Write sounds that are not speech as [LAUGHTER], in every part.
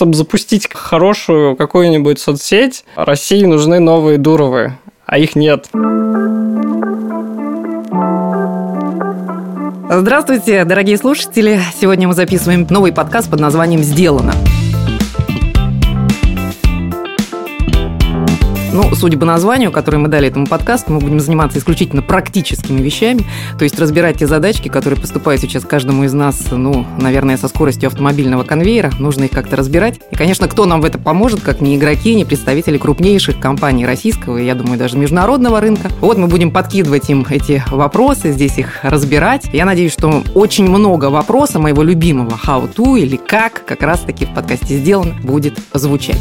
чтобы запустить хорошую какую-нибудь соцсеть, России нужны новые Дуровы, а их нет. Здравствуйте, дорогие слушатели. Сегодня мы записываем новый подкаст под названием «Сделано». Ну, судя по названию, которое мы дали этому подкасту, мы будем заниматься исключительно практическими вещами, то есть разбирать те задачки, которые поступают сейчас каждому из нас, ну, наверное, со скоростью автомобильного конвейера. Нужно их как-то разбирать. И, конечно, кто нам в это поможет, как не игроки, не представители крупнейших компаний российского и, я думаю, даже международного рынка. Вот мы будем подкидывать им эти вопросы, здесь их разбирать. Я надеюсь, что очень много вопросов моего любимого how to или как как раз-таки в подкасте сделано будет звучать.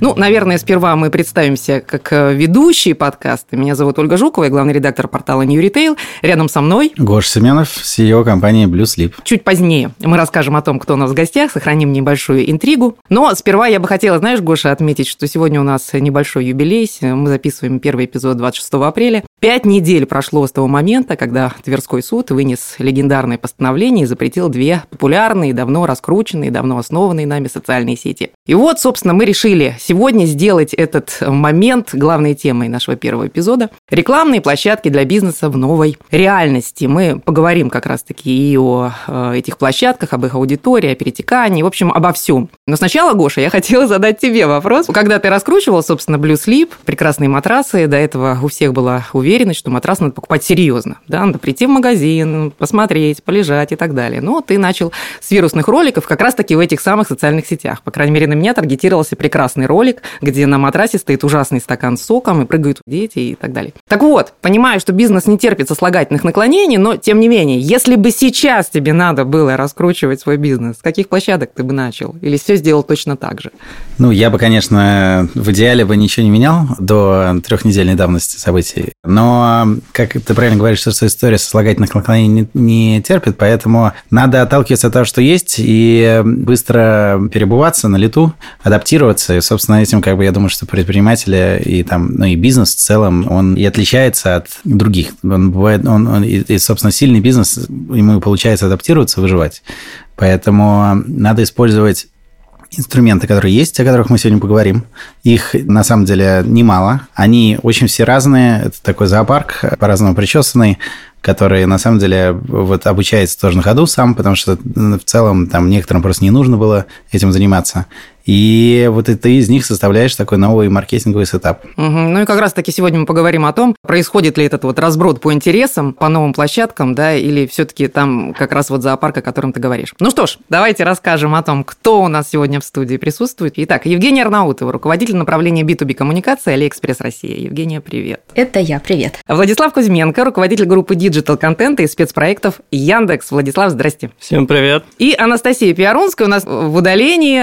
Ну, наверное, сперва мы представимся как э, ведущие подкаста. Меня зовут Ольга Жукова, я главный редактор портала New Retail. Рядом со мной... Гош Семенов, CEO компании Blue Sleep. Чуть позднее мы расскажем о том, кто у нас в гостях, сохраним небольшую интригу. Но сперва я бы хотела, знаешь, Гоша, отметить, что сегодня у нас небольшой юбилей. Мы записываем первый эпизод 26 апреля. Пять недель прошло с того момента, когда Тверской суд вынес легендарное постановление и запретил две популярные, давно раскрученные, давно основанные нами социальные сети. И вот, собственно, мы решили сегодня сделать этот момент главной темой нашего первого эпизода. Рекламные площадки для бизнеса в новой реальности. Мы поговорим как раз-таки и о э, этих площадках, об их аудитории, о перетекании, в общем, обо всем. Но сначала, Гоша, я [LAUGHS] хотела задать тебе вопрос. Когда ты раскручивал, собственно, Blue Sleep, прекрасные матрасы, до этого у всех была уверенность, что матрас надо покупать серьезно. Да? Надо прийти в магазин, посмотреть, полежать и так далее. Но ты начал с вирусных роликов как раз-таки в этих самых социальных сетях. По крайней мере, на меня таргетировался прекрасный ролик ролик, где на матрасе стоит ужасный стакан с соком, и прыгают дети и так далее. Так вот, понимаю, что бизнес не терпит сослагательных наклонений, но тем не менее, если бы сейчас тебе надо было раскручивать свой бизнес, с каких площадок ты бы начал? Или все сделал точно так же? Ну, я бы, конечно, в идеале бы ничего не менял до трехнедельной давности событий. Но, как ты правильно говоришь, что история сослагательных наклонений не, не терпит, поэтому надо отталкиваться от того, что есть, и быстро перебываться на лету, адаптироваться. И, собственно, этим, как бы, я думаю, что предприниматели и там, ну, и бизнес в целом, он и отличается от других. Он бывает, он, он и, и, собственно, сильный бизнес, ему получается адаптироваться, выживать. Поэтому надо использовать инструменты, которые есть, о которых мы сегодня поговорим. Их на самом деле немало. Они очень все разные. Это такой зоопарк, по-разному причесанный, который на самом деле вот обучается тоже на ходу сам, потому что в целом там некоторым просто не нужно было этим заниматься. И вот ты из них составляешь такой новый маркетинговый setup. Угу. Ну и как раз-таки сегодня мы поговорим о том, происходит ли этот вот разброд по интересам, по новым площадкам, да, или все-таки там как раз вот зоопарк, о котором ты говоришь. Ну что ж, давайте расскажем о том, кто у нас сегодня в студии присутствует. Итак, Евгения Арнаутова, руководитель направления B2B коммуникации Алиэкспресс Россия. Евгения, привет. Это я, привет. Владислав Кузьменко, руководитель группы digital контента и спецпроектов Яндекс. Владислав, здрасте. Всем привет. И Анастасия Пиарунская у нас в удалении.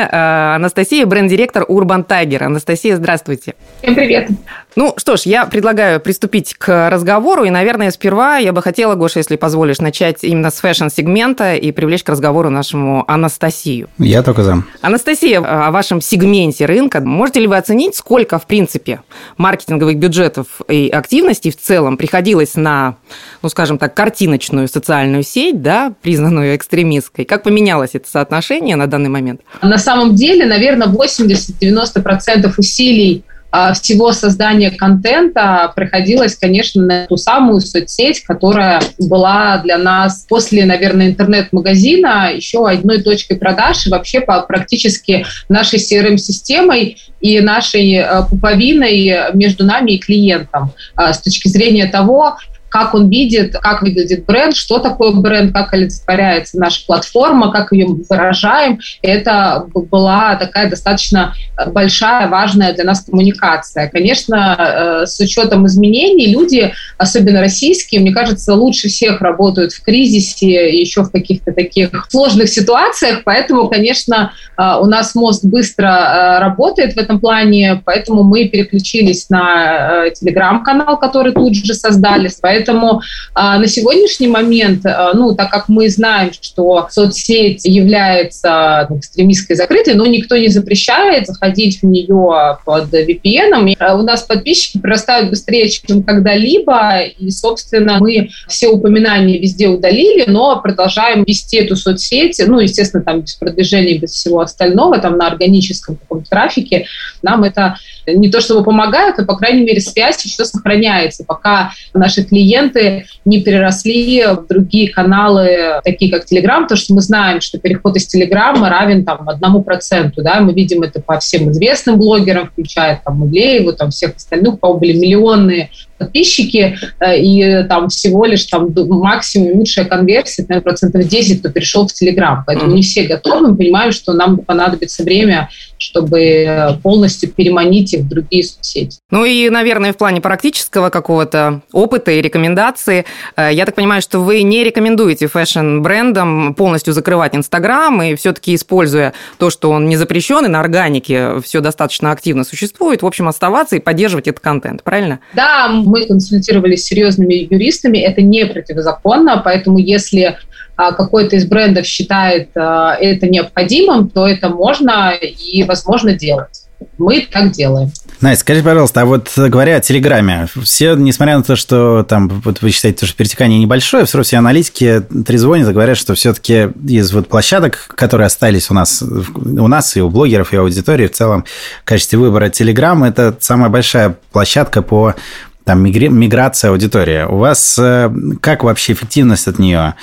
Анастасия Анастасия, бренд-директор Urban Tiger. Анастасия, здравствуйте. Всем привет. Ну что ж, я предлагаю приступить к разговору. И, наверное, сперва я бы хотела, Гоша, если позволишь, начать именно с fashion-сегмента и привлечь к разговору нашему Анастасию. Я только за. Анастасия, о вашем сегменте рынка. Можете ли вы оценить, сколько, в принципе, маркетинговых бюджетов и активностей в целом приходилось на, ну, скажем так, картиночную социальную сеть, да, признанную экстремистской? Как поменялось это соотношение на данный момент? На самом деле, наверное, наверное, 80-90% усилий а, всего создания контента приходилось, конечно, на ту самую соцсеть, которая была для нас после, наверное, интернет-магазина еще одной точкой продаж и вообще по практически нашей CRM-системой и нашей а, пуповиной между нами и клиентом. А, с точки зрения того, как он видит, как выглядит бренд, что такое бренд, как олицетворяется наша платформа, как ее выражаем. Это была такая достаточно большая, важная для нас коммуникация. Конечно, э, с учетом изменений люди, особенно российские, мне кажется, лучше всех работают в кризисе еще в каких-то таких сложных ситуациях, поэтому, конечно, э, у нас мозг быстро э, работает в этом плане, поэтому мы переключились на телеграм-канал, который тут же создали, поэтому Поэтому а, на сегодняшний момент, а, ну, так как мы знаем, что соцсеть является ну, экстремистской закрытой, но никто не запрещает заходить в нее под VPN. А у нас подписчики прирастают быстрее, чем когда-либо, и, собственно, мы все упоминания везде удалили, но продолжаем вести эту соцсеть, ну, естественно, там без продвижения, без всего остального, там на органическом каком-то трафике. Нам это не то чтобы помогает, но, по крайней мере, связь еще сохраняется, пока наши клиенты не переросли в другие каналы, такие как Telegram, потому что мы знаем, что переход из Telegram равен там одному проценту, да, мы видим это по всем известным блогерам, включая там Муглееву, там всех остальных, по были миллионные подписчики, э, и там всего лишь там максимум лучшая конверсия, наверное, процентов 10, кто перешел в Телеграм. Поэтому mm-hmm. не все готовы. Мы понимаем, что нам понадобится время, чтобы э, полностью переманить их в другие соцсети. Ну и, наверное, в плане практического какого-то опыта и рекомендации, э, я так понимаю, что вы не рекомендуете fashion-брендам полностью закрывать Инстаграм и все-таки используя то, что он не запрещен, и на органике все достаточно активно существует, в общем, оставаться и поддерживать этот контент, правильно? Да, мы консультировались с серьезными юристами, это не противозаконно, поэтому если а, какой-то из брендов считает а, это необходимым, то это можно и возможно делать. Мы так делаем. Настя, скажи, пожалуйста, а вот говоря о Телеграме, все, несмотря на то, что там вот вы считаете, что перетекание небольшое, все равно все аналитики трезвонят и говорят, что все-таки из вот площадок, которые остались у нас, у нас и у блогеров, и аудитории в целом в качестве выбора Телеграм, это самая большая площадка по там миграция аудитории. У вас э, как вообще эффективность от нее?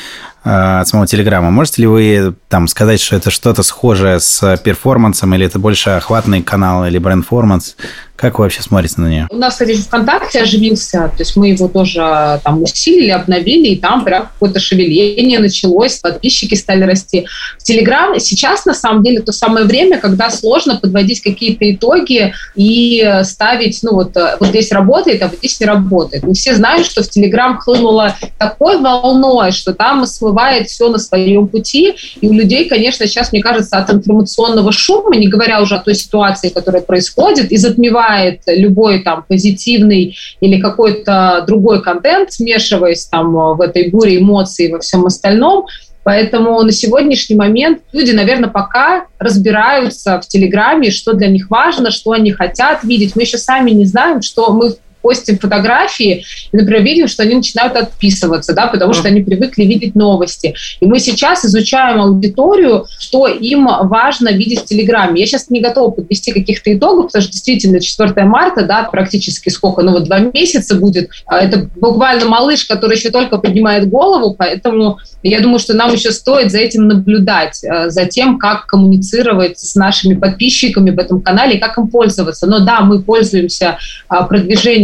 Э, от самого Телеграма. Можете ли вы там сказать, что это что-то схожее с перформансом, или это больше охватный канал, или брендформанс? Как вы вообще смотрите на нее? У нас, кстати, ВКонтакте оживился, то есть мы его тоже там усилили, обновили, и там прям какое-то шевеление началось, подписчики стали расти. В Телеграм сейчас, на самом деле, то самое время, когда сложно подводить какие-то итоги и ставить, ну вот, вот здесь работает, а вот здесь не работает. Мы все знаем, что в Телеграм хлынуло такой волной, что там смывает все на своем пути, и у людей, конечно, сейчас, мне кажется, от информационного шума, не говоря уже о той ситуации, которая происходит, и затмевая убивает любой там позитивный или какой-то другой контент, смешиваясь там в этой буре эмоций и во всем остальном. Поэтому на сегодняшний момент люди, наверное, пока разбираются в Телеграме, что для них важно, что они хотят видеть. Мы еще сами не знаем, что мы постим фотографии, и, например, видим, что они начинают отписываться, да, потому что они привыкли видеть новости. И мы сейчас изучаем аудиторию, что им важно видеть в Телеграме. Я сейчас не готова подвести каких-то итогов, потому что действительно 4 марта, да, практически сколько, ну вот два месяца будет. А это буквально малыш, который еще только поднимает голову, поэтому я думаю, что нам еще стоит за этим наблюдать, э, за тем, как коммуницировать с нашими подписчиками в этом канале и как им пользоваться. Но да, мы пользуемся а,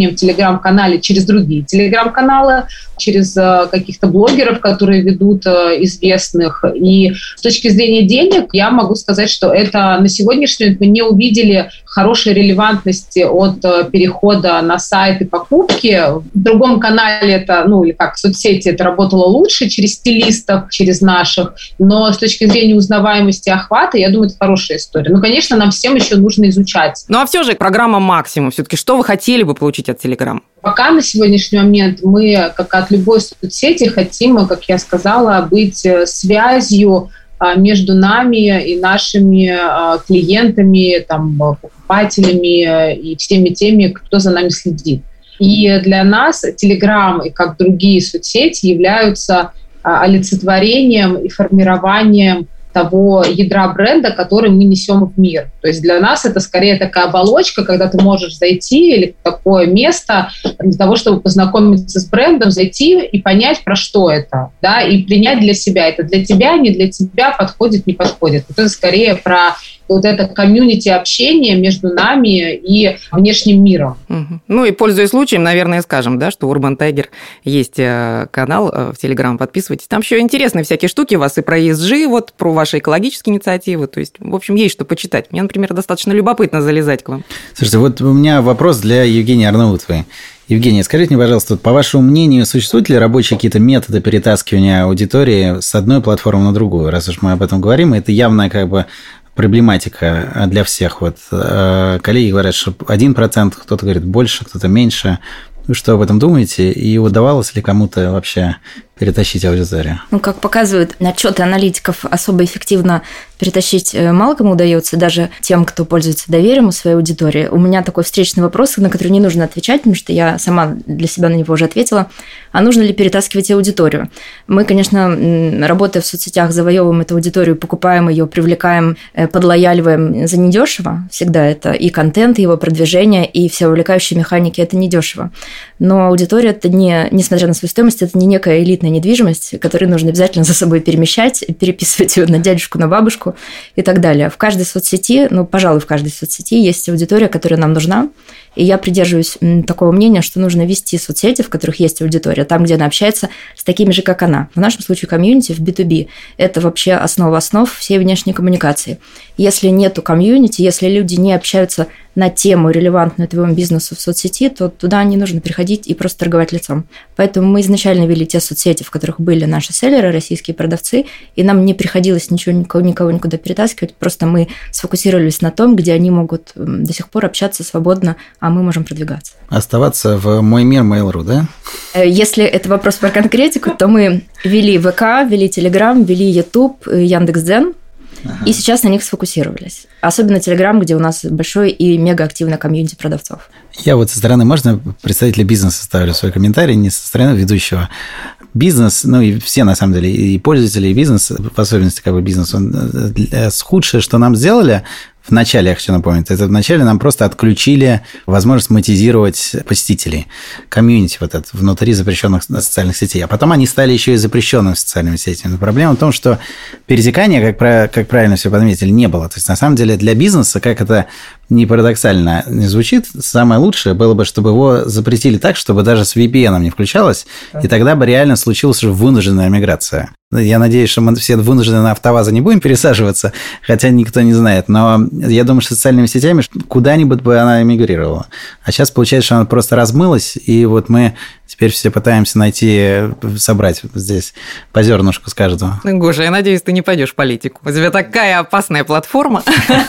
продвижением в телеграм-канале через другие телеграм-каналы, через э, каких-то блогеров, которые ведут э, известных. И с точки зрения денег я могу сказать, что это на сегодняшний момент мы не увидели хорошей релевантности от э, перехода на сайт и покупки. В другом канале это, ну или как в соцсети, это работало лучше через стилистов, через наших. Но с точки зрения узнаваемости охвата, я думаю, это хорошая история. Ну, конечно, нам всем еще нужно изучать. Ну, а все же программа «Максимум». Все-таки что вы хотели бы получить от Telegram? Пока на сегодняшний момент мы, как от любой соцсети, хотим, как я сказала, быть э, связью между нами и нашими а, клиентами, там, покупателями э, и всеми теми, кто за нами следит. И для нас Telegram и как другие соцсети являются а, олицетворением и формированием того ядра бренда, который мы несем в мир. То есть для нас это скорее такая оболочка, когда ты можешь зайти или такое место для того, чтобы познакомиться с брендом, зайти и понять, про что это, да, и принять для себя. Это для тебя, не для тебя, подходит, не подходит. Это скорее про вот это комьюнити общения между нами и внешним миром. Угу. Ну и пользуясь случаем, наверное, скажем, да, что Urban Tiger есть э, канал э, в Телеграм, подписывайтесь. Там еще интересные всякие штуки у вас и про ESG, вот про ваши экологические инициативы. То есть, в общем, есть что почитать. Мне, например, достаточно любопытно залезать к вам. Слушайте, вот у меня вопрос для Евгении Арнаутовой. Евгения, скажите мне, пожалуйста, по вашему мнению, существуют ли рабочие какие-то методы перетаскивания аудитории с одной платформы на другую? Раз уж мы об этом говорим, это явно как бы проблематика для всех. Вот э, коллеги говорят, что один процент, кто-то говорит больше, кто-то меньше. Вы что об этом думаете? И удавалось ли кому-то вообще перетащить аудиторию? Ну, как показывают отчеты аналитиков, особо эффективно перетащить э, мало кому удается, даже тем, кто пользуется доверием у своей аудитории. У меня такой встречный вопрос, на который не нужно отвечать, потому что я сама для себя на него уже ответила. А нужно ли перетаскивать аудиторию? Мы, конечно, работая в соцсетях, завоевываем эту аудиторию, покупаем ее, привлекаем, э, подлояливаем за недешево. Всегда это и контент, и его продвижение, и все увлекающие механики – это недешево. Но аудитория – это не, несмотря на свою стоимость, это не некая элитная недвижимость, которую нужно обязательно за собой перемещать, [LAUGHS] переписывать ее на дядюшку, на бабушку и так далее. В каждой соцсети, ну, пожалуй, в каждой соцсети есть аудитория, которая нам нужна, и я придерживаюсь такого мнения, что нужно вести соцсети, в которых есть аудитория, там, где она общается с такими же, как она. В нашем случае комьюнити в B2B – это вообще основа основ всей внешней коммуникации. Если нету комьюнити, если люди не общаются на тему, релевантную твоему бизнесу в соцсети, то туда не нужно приходить и просто торговать лицом. Поэтому мы изначально вели те соцсети, в которых были наши селлеры, российские продавцы, и нам не приходилось ничего никого, никого никуда перетаскивать, просто мы сфокусировались на том, где они могут до сих пор общаться свободно, а мы можем продвигаться. Оставаться в мой мир Mail.ru, да? Э, если это вопрос про конкретику, то мы вели ВК, вели Телеграм, вели YouTube, э, Яндекс.Дзен, И сейчас на них сфокусировались. Особенно Телеграм, где у нас большой и мега активный комьюнити продавцов. Я вот со стороны, можно представителя бизнеса ставлю свой комментарий, не со стороны ведущего. Бизнес, ну и все на самом деле, и пользователи, и бизнес, в особенности как бы бизнес, он, э, худшее, что нам сделали, в начале, я хочу напомнить, это в начале нам просто отключили возможность монетизировать посетителей, комьюнити вот это внутри запрещенных социальных сетей. А потом они стали еще и запрещенными социальными сетями. Но проблема в том, что пересекания, как, как правильно все подметили, не было. То есть, на самом деле, для бизнеса, как это не парадоксально не звучит, самое лучшее было бы, чтобы его запретили так, чтобы даже с VPN не включалось, и тогда бы реально случилась уже вынужденная миграция. Я надеюсь, что мы все вынуждены на автовазы не будем пересаживаться, хотя никто не знает. Но я думаю, что социальными сетями куда-нибудь бы она эмигрировала. А сейчас получается, что она просто размылась, и вот мы теперь все пытаемся найти, собрать здесь по зернышку с каждого. Гоша, я надеюсь, ты не пойдешь в политику. У тебя такая опасная платформа.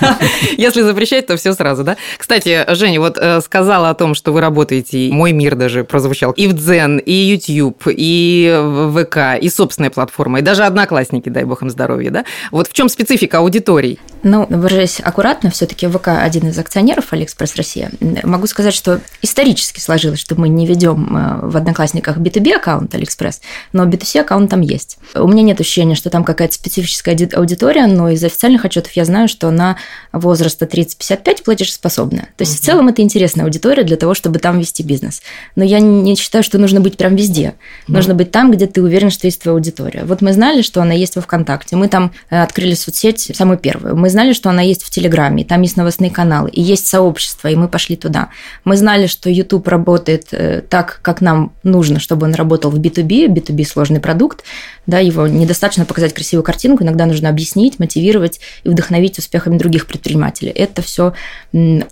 [LAUGHS] Если запрещать, то все сразу, да? Кстати, Женя, вот э, сказала о том, что вы работаете, «Мой мир» даже прозвучал, и в Дзен, и YouTube, и ВК, и собственная платформа, и даже одноклассники, дай бог им здоровья, да? Вот в чем специфика аудиторий? Ну, выражаясь аккуратно, все-таки ВК один из акционеров Алиэкспресс Россия. Могу сказать, что исторически сложилось, что мы не ведем э, в Одноклассниках B2B аккаунт Алиэкспресс, но B2C аккаунт там есть. У меня нет ощущения, что там какая-то специфическая аудитория, но из официальных отчетов я знаю, что она возраста 30-55 платежеспособная. То есть, угу. в целом, это интересная аудитория для того, чтобы там вести бизнес. Но я не считаю, что нужно быть прям везде. Угу. Нужно быть там, где ты уверен, что есть твоя аудитория. Вот мы знали, что она есть во ВКонтакте. Мы там э, открыли соцсеть самую первую. Мы знали, что она есть в Телеграме, там есть новостные каналы, и есть сообщество, и мы пошли туда. Мы знали, что YouTube работает э, так, как нам нужно, чтобы он работал в B2B, B2B сложный продукт, да, его недостаточно показать красивую картинку, иногда нужно объяснить, мотивировать и вдохновить успехами других предпринимателей. Это все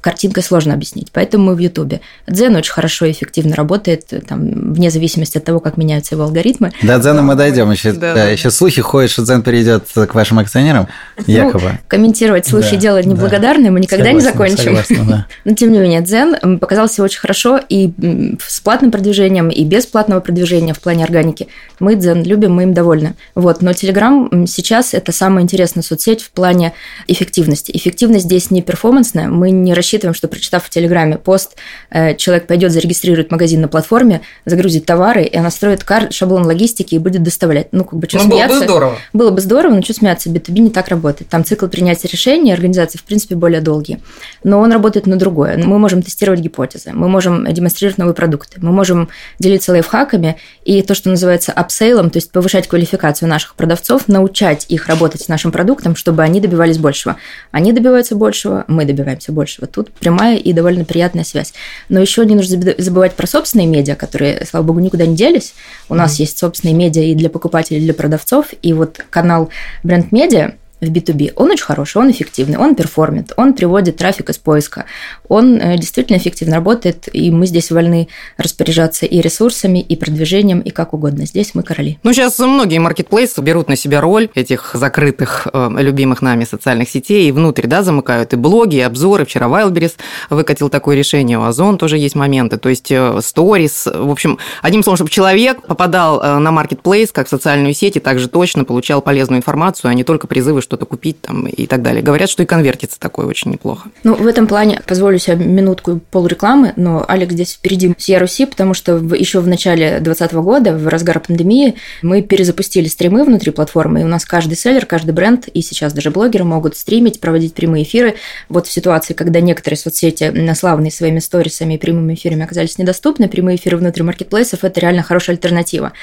картинкой сложно объяснить, поэтому мы в Ютубе. Дзен очень хорошо и эффективно работает, там, вне зависимости от того, как меняются его алгоритмы. До Дзена мы дойдем, еще, да, да, еще слухи ходят, что Дзен перейдет к вашим акционерам, ну, якобы. Ну, комментировать слухи да, дело неблагодарное, да. мы никогда согласен, не закончим. Согласна, да. [LAUGHS] Но тем не менее, Дзен показался очень хорошо и с платным продвижением, и без платного продвижения в плане органики. Мы Дзен любим, мы им довольны довольны. Вот. Но Telegram сейчас это самая интересная соцсеть в плане эффективности. Эффективность здесь не перформансная. Мы не рассчитываем, что прочитав в Телеграме пост, э, человек пойдет, зарегистрирует магазин на платформе, загрузит товары, и она строит кар- шаблон логистики и будет доставлять. Ну, как бы, что ну, смеяться? Было бы здорово. Было бы здорово, но что смеяться, B2B не так работает. Там цикл принятия решений, организации, в принципе, более долгий. Но он работает на другое. Мы можем тестировать гипотезы, мы можем демонстрировать новые продукты, мы можем делиться лайфхаками и то, что называется апсейлом, то есть повышать квалификацию наших продавцов, научать их работать с нашим продуктом, чтобы они добивались большего. Они добиваются большего, мы добиваемся большего. Тут прямая и довольно приятная связь. Но еще не нужно забывать про собственные медиа, которые, слава богу, никуда не делись. У mm-hmm. нас есть собственные медиа и для покупателей, и для продавцов. И вот канал Бренд Медиа, в B2B. Он очень хороший, он эффективный, он перформит, он приводит трафик из поиска, он э, действительно эффективно работает, и мы здесь вольны распоряжаться и ресурсами, и продвижением, и как угодно. Здесь мы короли. Ну, сейчас многие маркетплейсы берут на себя роль этих закрытых, э, любимых нами социальных сетей, и внутрь, да, замыкают и блоги, и обзоры. Вчера Wildberries выкатил такое решение, у Озон тоже есть моменты, то есть сторис, в общем, одним словом, чтобы человек попадал на маркетплейс, как в социальную сеть, и также точно получал полезную информацию, а не только призывы что-то купить там и так далее. Говорят, что и конвертится такое очень неплохо. Ну, в этом плане позволю себе минутку полурекламы, но Алекс здесь впереди Руси, потому что еще в начале 2020 года, в разгар пандемии, мы перезапустили стримы внутри платформы, и у нас каждый селлер, каждый бренд, и сейчас даже блогеры могут стримить, проводить прямые эфиры. Вот в ситуации, когда некоторые соцсети, славные своими сторисами и прямыми эфирами оказались недоступны, прямые эфиры внутри маркетплейсов – это реально хорошая альтернатива.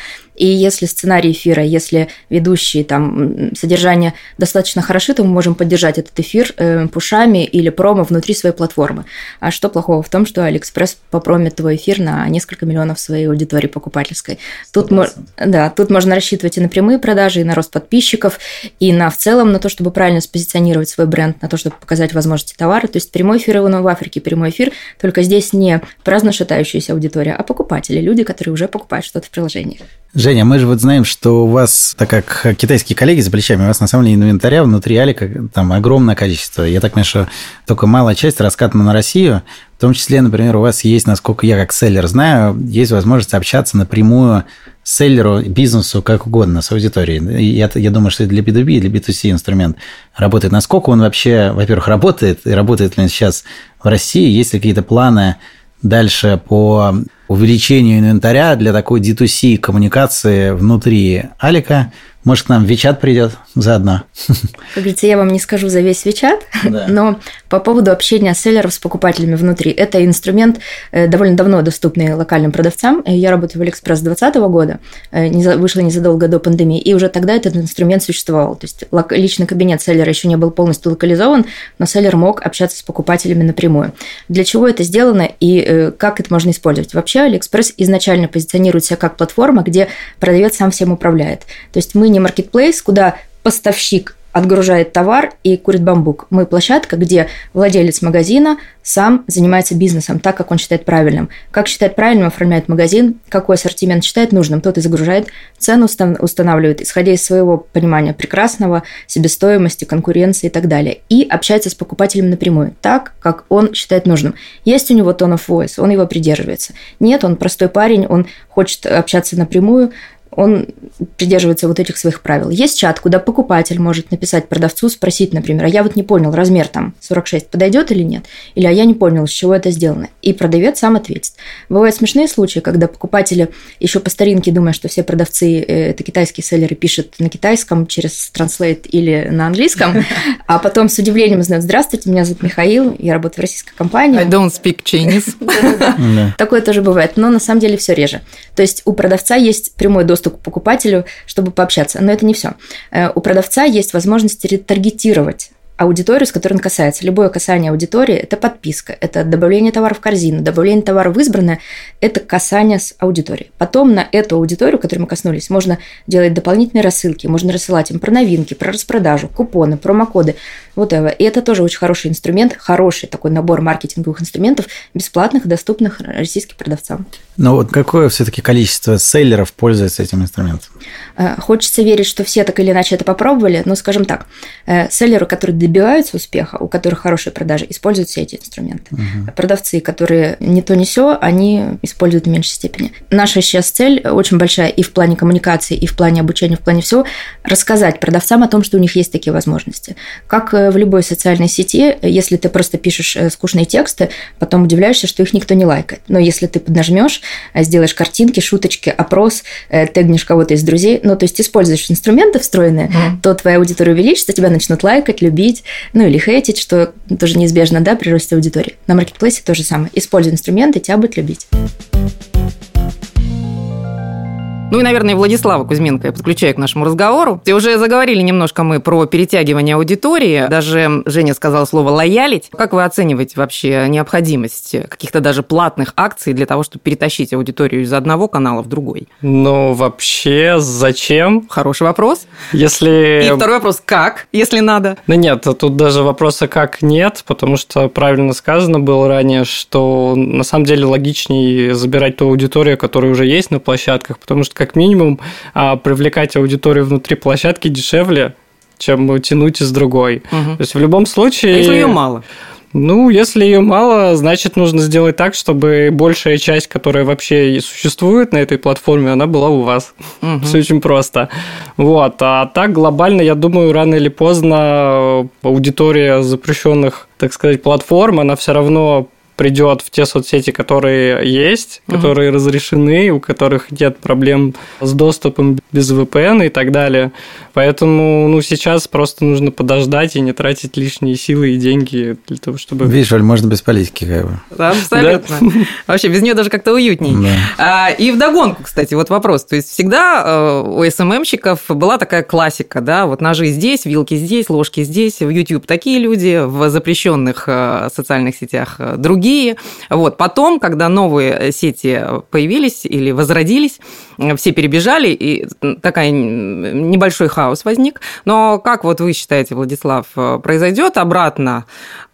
И если сценарий эфира, если ведущие там содержание достаточно хороши, то мы можем поддержать этот эфир э, пушами или промо внутри своей платформы. А что плохого в том, что Алиэкспресс попромит твой эфир на несколько миллионов своей аудитории покупательской? Тут, да, тут можно рассчитывать и на прямые продажи, и на рост подписчиков, и на в целом на то, чтобы правильно спозиционировать свой бренд, на то, чтобы показать возможности товара. То есть прямой эфир его в Африке, прямой эфир, только здесь не праздно шатающаяся аудитория, а покупатели, люди, которые уже покупают что-то в приложении. Женя, мы же вот знаем, что у вас, так как китайские коллеги за плечами, у вас на самом деле инвентаря внутри Алика там огромное количество. Я так понимаю, что только малая часть раскатана на Россию. В том числе, например, у вас есть, насколько я как селлер знаю, есть возможность общаться напрямую селлеру, бизнесу, как угодно, с аудиторией. Я, я думаю, что для B2B и для B2C инструмент работает. Насколько он вообще, во-первых, работает, и работает ли он сейчас в России, есть ли какие-то планы дальше по увеличению инвентаря для такой D2C коммуникации внутри Алика – может, к нам Вичат придет заодно? Как говорится, я вам не скажу за весь Вичат, да. [LAUGHS] но по поводу общения селлеров с покупателями внутри. Это инструмент э, довольно давно доступный локальным продавцам. Э, я работаю в Алиэкспресс с 2020 года, э, вышла незадолго до пандемии, и уже тогда этот инструмент существовал. То есть личный кабинет селлера еще не был полностью локализован, но селлер мог общаться с покупателями напрямую. Для чего это сделано и как это можно использовать? Вообще Алиэкспресс изначально позиционирует себя как платформа, где продавец сам всем управляет. То есть мы не маркетплейс, куда поставщик отгружает товар и курит бамбук. Мы площадка, где владелец магазина сам занимается бизнесом так, как он считает правильным. Как считает правильным, оформляет магазин, какой ассортимент считает нужным, тот и загружает, цену устанавливает, исходя из своего понимания прекрасного, себестоимости, конкуренции и так далее. И общается с покупателем напрямую, так, как он считает нужным. Есть у него tone of voice, он его придерживается. Нет, он простой парень, он хочет общаться напрямую, он придерживается вот этих своих правил. Есть чат, куда покупатель может написать продавцу, спросить, например, а я вот не понял, размер там 46 подойдет или нет? Или а я не понял, с чего это сделано? И продавец сам ответит. Бывают смешные случаи, когда покупатели еще по старинке, думая, что все продавцы э, это китайские селлеры, пишут на китайском через Translate или на английском, а потом с удивлением узнают, здравствуйте, меня зовут Михаил, я работаю в российской компании. I don't speak Chinese. Такое тоже бывает, но на самом деле все реже. То есть у продавца есть прямой доступ доступ к покупателю, чтобы пообщаться. Но это не все. Э, у продавца есть возможность ретаргетировать аудиторию, с которой он касается. Любое касание аудитории – это подписка, это добавление товара в корзину, добавление товара в избранное – это касание с аудиторией. Потом на эту аудиторию, которой мы коснулись, можно делать дополнительные рассылки, можно рассылать им про новинки, про распродажу, купоны, промокоды, вот это. И это тоже очень хороший инструмент, хороший такой набор маркетинговых инструментов, бесплатных, доступных российским продавцам. Но вот какое все-таки количество селлеров пользуется этим инструментом? Э, хочется верить, что все так или иначе это попробовали, но, скажем так, э, селлеры, которые добиваются успеха, у которых хорошие продажи, используют все эти инструменты. Угу. Продавцы, которые не то не все, они используют в меньшей степени. Наша сейчас цель очень большая и в плане коммуникации, и в плане обучения, в плане всего, рассказать продавцам о том, что у них есть такие возможности. Как э, в любой социальной сети, если ты просто пишешь скучные тексты, потом удивляешься, что их никто не лайкает. Но если ты поднажмешь, сделаешь картинки, шуточки, опрос, тегнешь кого-то из друзей, ну, то есть используешь инструменты встроенные, mm. то твоя аудитория увеличится, тебя начнут лайкать, любить, ну, или хейтить, что тоже неизбежно, да, при росте аудитории. На маркетплейсе то же самое. Используй инструменты, тебя будут любить. Ну и, наверное, Владислава Кузьменко я подключаю к нашему разговору. И уже заговорили немножко мы про перетягивание аудитории. Даже Женя сказал слово «лоялить». Как вы оцениваете вообще необходимость каких-то даже платных акций для того, чтобы перетащить аудиторию из одного канала в другой? Ну, вообще, зачем? Хороший вопрос. Если... И второй вопрос, как, если надо? Да нет, тут даже вопроса как нет, потому что правильно сказано было ранее, что на самом деле логичнее забирать ту аудиторию, которая уже есть на площадках, потому что как минимум а, привлекать аудиторию внутри площадки дешевле, чем тянуть из другой. Угу. То есть в любом случае... А если ее мало? Ну, если ее мало, значит, нужно сделать так, чтобы большая часть, которая вообще существует на этой платформе, она была у вас. Угу. Все очень просто. Вот. А так глобально, я думаю, рано или поздно аудитория запрещенных, так сказать, платформ, она все равно придет в те соцсети, которые есть, угу. которые разрешены, у которых нет проблем с доступом без VPN и так далее. Поэтому ну, сейчас просто нужно подождать и не тратить лишние силы и деньги для того, чтобы... Видишь, Оль, можно без политики как бы. Да, абсолютно. Да? Вообще, без нее даже как-то уютней. Да. А, и вдогонку, кстати, вот вопрос. То есть всегда э, у СММщиков была такая классика, да, вот ножи здесь, вилки здесь, ложки здесь, в YouTube такие люди, в запрещенных э, социальных сетях э, другие. Вот. Потом, когда новые сети появились или возродились, все перебежали, и такая небольшой хаос хаос возник. Но как вот вы считаете, Владислав, э, произойдет обратно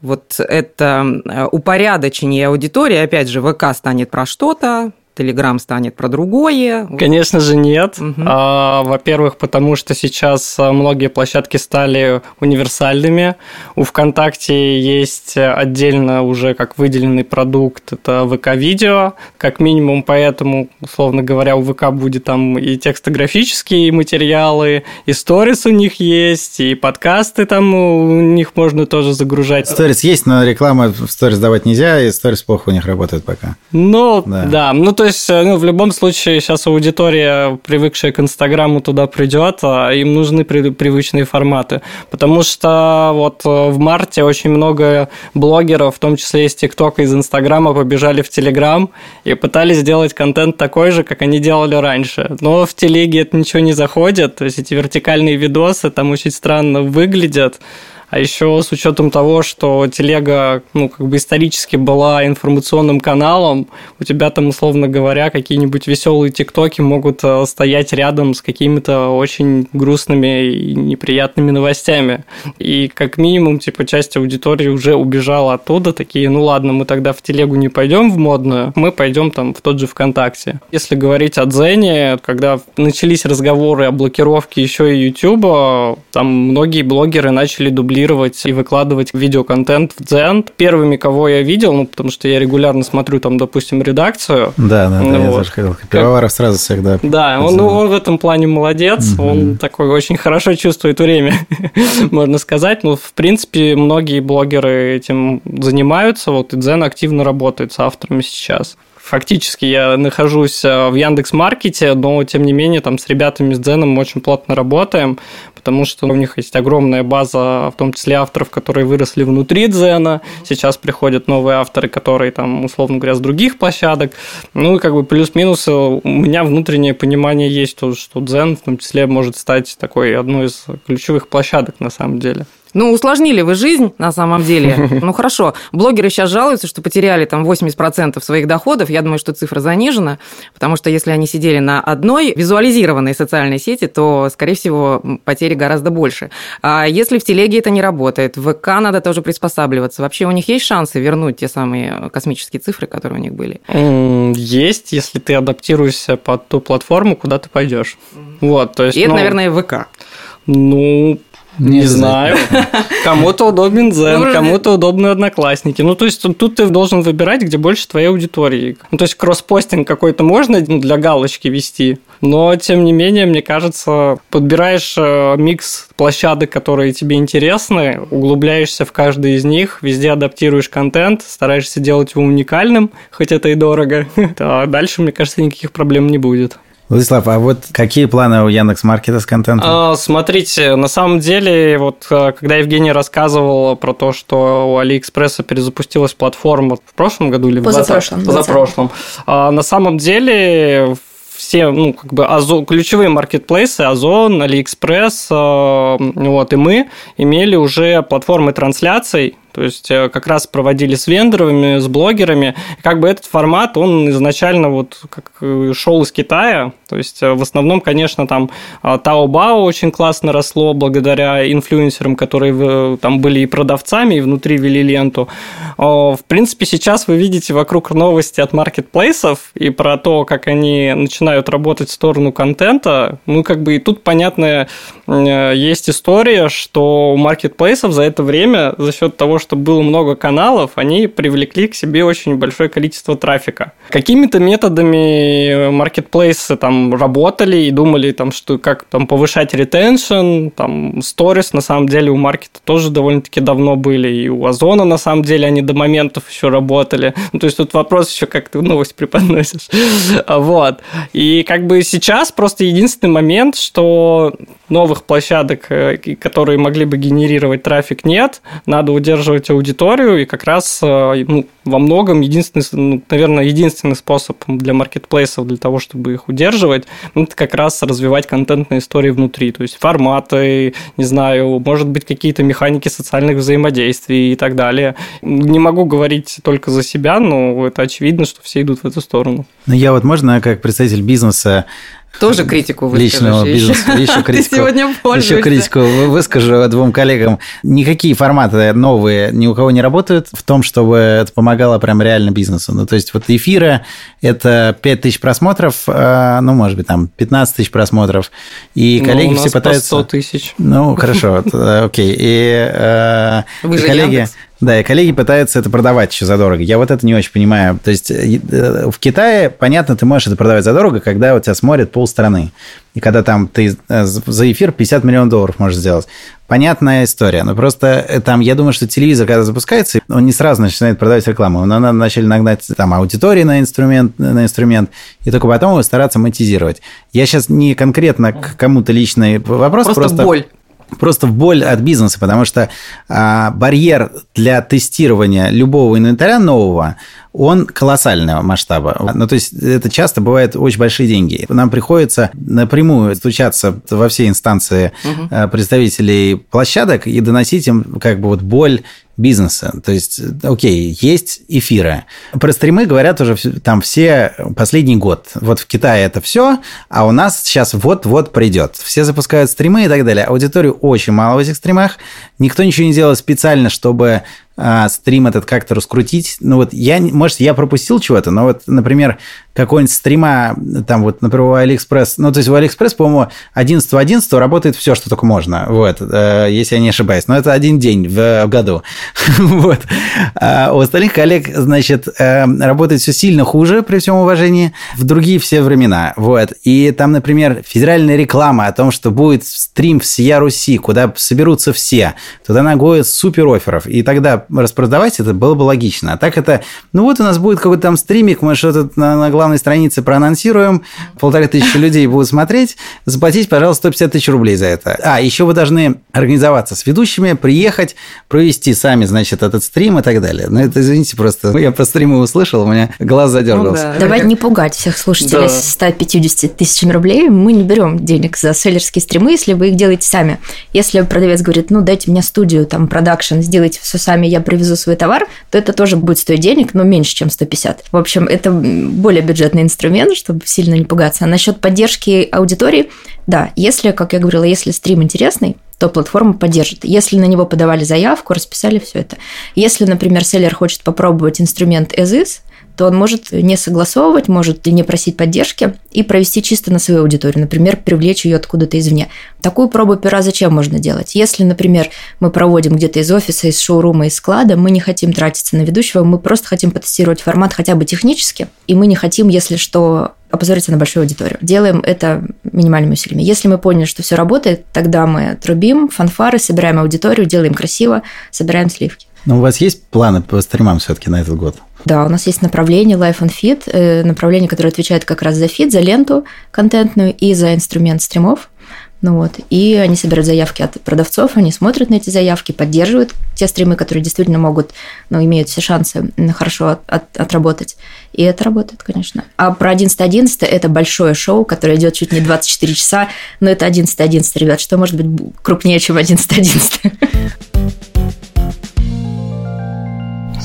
вот это э, упорядочение аудитории? Опять же, ВК станет про что-то, Телеграм станет про другое? Конечно же нет. Угу. А, во-первых, потому что сейчас а, многие площадки стали универсальными. У ВКонтакте есть отдельно уже как выделенный продукт, это ВК-видео. Как минимум поэтому, условно говоря, у ВК будет там и текстографические материалы, и сторис у них есть, и подкасты там у них можно тоже загружать. Сторис есть, но реклама в сторис давать нельзя, и сторис плохо у них работает пока. Ну, да. да. Ну, то есть, э, ну, в любом случае, сейчас аудитория, привыкшая к Инстаграму, туда придет, а им нужны привычные форматы. Потому что вот э, в марте очень много блогеров, в том числе из ТикТока, из Инстаграма, побежали в Телеграм и пытались сделать контент такой же, как они делали раньше. Но в Телеге это ничего не заходит, то есть эти вертикальные видосы там очень странно выглядят. А еще с учетом того, что телега, ну, как бы исторически была информационным каналом, у тебя там, условно говоря, какие-нибудь веселые тиктоки могут э, стоять рядом с какими-то очень грустными и неприятными новостями. И как минимум, типа, часть аудитории уже убежала оттуда, такие, ну ладно, мы тогда в телегу не пойдем в модную, мы пойдем там в тот же ВКонтакте. Если говорить о Дзене, когда начались разговоры о блокировке еще и Ютуба, там многие блогеры начали дублировать дублировать и выкладывать видеоконтент в Дзен. Первыми, кого я видел, ну, потому что я регулярно смотрю там, допустим, редакцию. Да, да, да, вот. я тоже хотел. Пивоваров сразу всегда. Да, он, ну, он в этом плане молодец, угу. он такой очень хорошо чувствует время, [LAUGHS] можно сказать. Ну, в принципе, многие блогеры этим занимаются, вот и Дзен активно работает с авторами сейчас фактически я нахожусь э, в Яндекс Маркете, но тем не менее там с ребятами с Дзеном мы очень плотно работаем, потому что у них есть огромная база, в том числе авторов, которые выросли внутри Дзена. Сейчас приходят новые авторы, которые там, условно говоря, с других площадок. Ну и как бы плюс-минус у меня внутреннее понимание есть, что Дзен в том числе может стать такой одной из ключевых площадок на самом деле. Ну, усложнили вы жизнь, на самом деле. [LAUGHS] Ну, хорошо. Блогеры сейчас жалуются, что потеряли там 80% своих доходов. Я думаю, что цифра занижена, потому что если они сидели на одной визуализированной социальной сети, то, скорее всего, потери гораздо больше. А если в телеге это не работает, в ВК надо тоже приспосабливаться. Вообще у них есть шансы вернуть те самые космические цифры, которые у них были? Есть, если ты адаптируешься под ту платформу, куда ты пойдешь. Вот, то есть, И это, ну, наверное, ВК. Ну, не, не знаю. [LAUGHS] Кому-то удобен Дзен, ну, кому-то удобны Одноклассники. Ну, то есть тут ты должен выбирать, где больше твоей аудитории. Ну, то есть кросспостинг какой-то можно для галочки вести, но, тем не менее, мне кажется, подбираешь э, микс площадок, которые тебе интересны, углубляешься в каждый из них, везде адаптируешь контент, стараешься делать его уникальным, хоть это и дорого, [LAUGHS] то дальше, мне кажется, никаких проблем не будет. Владислав, а вот какие планы у Яндекс Маркета с контентом? А, смотрите, на самом деле, вот э, когда Евгений рассказывал про то, что у Алиэкспресса перезапустилась платформа в прошлом году или в позапрошлом, 20... позапрошлом, а, на самом деле все, ну, как бы Озон, ключевые маркетплейсы, Ozon, AliExpress, вот, и мы имели уже платформы трансляций, то есть э, как раз проводили с вендорами, с блогерами. Как бы этот формат, он изначально вот как э, шел из Китая. То есть э, в основном, конечно, там Taobao очень классно росло благодаря инфлюенсерам, которые там были и продавцами, и внутри вели ленту. В принципе, сейчас вы видите вокруг новости от маркетплейсов и про то, как они начинают работать в сторону контента. Ну, как бы и тут, понятно, есть история, что у маркетплейсов за это время, за счет того, что было много каналов, они привлекли к себе очень большое количество трафика. Какими-то методами маркетплейсы там работали и думали, там, что как там повышать ретеншн, там, сторис на самом деле у маркета тоже довольно-таки давно были, и у Озона на самом деле они до моментов еще работали. Ну, то есть тут вопрос еще, как ты новость преподносишь. [LAUGHS] Вот. И как бы сейчас просто единственный момент, что новых площадок, э, которые могли бы генерировать трафик, нет. Надо удерживать аудиторию, и как раз э, ну, во многом единственный, ну, наверное, единственный способ для маркетплейсов для того, чтобы их удерживать, ну, это как раз развивать контентные истории внутри, то есть форматы, не знаю, может быть, какие-то механики социальных взаимодействий и так далее. Не могу говорить только за себя, но это очевидно, что все идут в эту сторону. Ну, я вот можно, как представитель бизнеса, тоже критику выскажешь. Личного бизнеса. [LAUGHS] Еще критику, Ты сегодня Еще критику выскажу двум коллегам. Никакие форматы новые ни у кого не работают в том, чтобы это помогало прям реально бизнесу. Ну, то есть вот эфира – это 5 тысяч просмотров, а, ну, может быть, там 15 тысяч просмотров. И ну, коллеги все пытаются... 100 тысяч. Ну, хорошо, э, окей. И э, коллеги... Да, и коллеги пытаются это продавать еще задорого. Я вот это не очень понимаю. То есть э, в Китае, понятно, ты можешь это продавать задорого, когда у тебя смотрит полстраны. И когда там ты э, за эфир 50 миллионов долларов можешь сделать. Понятная история. Но просто э, там, я думаю, что телевизор, когда запускается, он не сразу начинает продавать рекламу. Но надо начали нагнать там аудитории на инструмент, на инструмент, и только потом его стараться монетизировать. Я сейчас не конкретно к кому-то личный вопрос. Просто, просто боль просто в боль от бизнеса, потому что а, барьер для тестирования любого инвентаря нового, он колоссального масштаба. Ну, то есть, это часто бывает очень большие деньги. Нам приходится напрямую стучаться во все инстанции угу. представителей площадок и доносить им как бы вот боль бизнеса. То есть, окей, есть эфиры. Про стримы говорят уже там все последний год. Вот в Китае это все, а у нас сейчас вот-вот придет. Все запускают стримы и так далее. Аудиторию очень мало в этих стримах. Никто ничего не делает специально, чтобы а, стрим этот как-то раскрутить. Ну вот я, может, я пропустил чего-то, но вот, например, какой-нибудь стрима, там вот, например, у Алиэкспресс, ну, то есть у Алиэкспресс, по-моему, 11 11 работает все, что только можно, вот, э, если я не ошибаюсь, но это один день в, в году, [LAUGHS] вот. А у остальных коллег, значит, э, работает все сильно хуже, при всем уважении, в другие все времена, вот, и там, например, федеральная реклама о том, что будет стрим всея Руси, куда соберутся все, туда нагоят супер офферов, и тогда распродавать это было бы логично, а так это, ну вот у нас будет какой-то там стримик, мы что-то на, на главной странице проанонсируем, полторы тысячи людей будут смотреть, заплатить, пожалуйста, 150 тысяч рублей за это. А, еще вы должны организоваться с ведущими, приехать, провести сами, значит, этот стрим и так далее. Ну, это, извините, просто я по стриму услышал, у меня глаз задергался. Ну, да. Давайте не пугать всех слушателей да. 150 тысячами рублей. Мы не берем денег за селлерские стримы, если вы их делаете сами. Если продавец говорит, ну, дайте мне студию, там, продакшн, сделайте все сами, я привезу свой товар, то это тоже будет стоить денег, но меньше, чем 150. В общем, это более бюджетный инструмент, чтобы сильно не пугаться. А насчет поддержки аудитории, да, если, как я говорила, если стрим интересный, то платформа поддержит. Если на него подавали заявку, расписали все это. Если, например, селлер хочет попробовать инструмент as то он может не согласовывать, может не просить поддержки и провести чисто на свою аудиторию, например, привлечь ее откуда-то извне. Такую пробу пера зачем можно делать? Если, например, мы проводим где-то из офиса, из шоурума, из склада, мы не хотим тратиться на ведущего, мы просто хотим потестировать формат хотя бы технически, и мы не хотим, если что, опозориться на большую аудиторию. Делаем это минимальными усилиями. Если мы поняли, что все работает, тогда мы трубим, фанфары, собираем аудиторию, делаем красиво, собираем сливки. Но у вас есть планы по стримам все-таки на этот год? Да, у нас есть направление Life and Feed, э, направление, которое отвечает как раз за фид, за ленту контентную и за инструмент стримов. Ну вот. И они собирают заявки от продавцов, они смотрят на эти заявки, поддерживают те стримы, которые действительно могут, ну, имеют все шансы хорошо от, от, отработать. И это работает, конечно. А про 11.11 это большое шоу, которое идет чуть не 24 часа, но это 11.11, ребят. Что может быть крупнее, чем 11.11?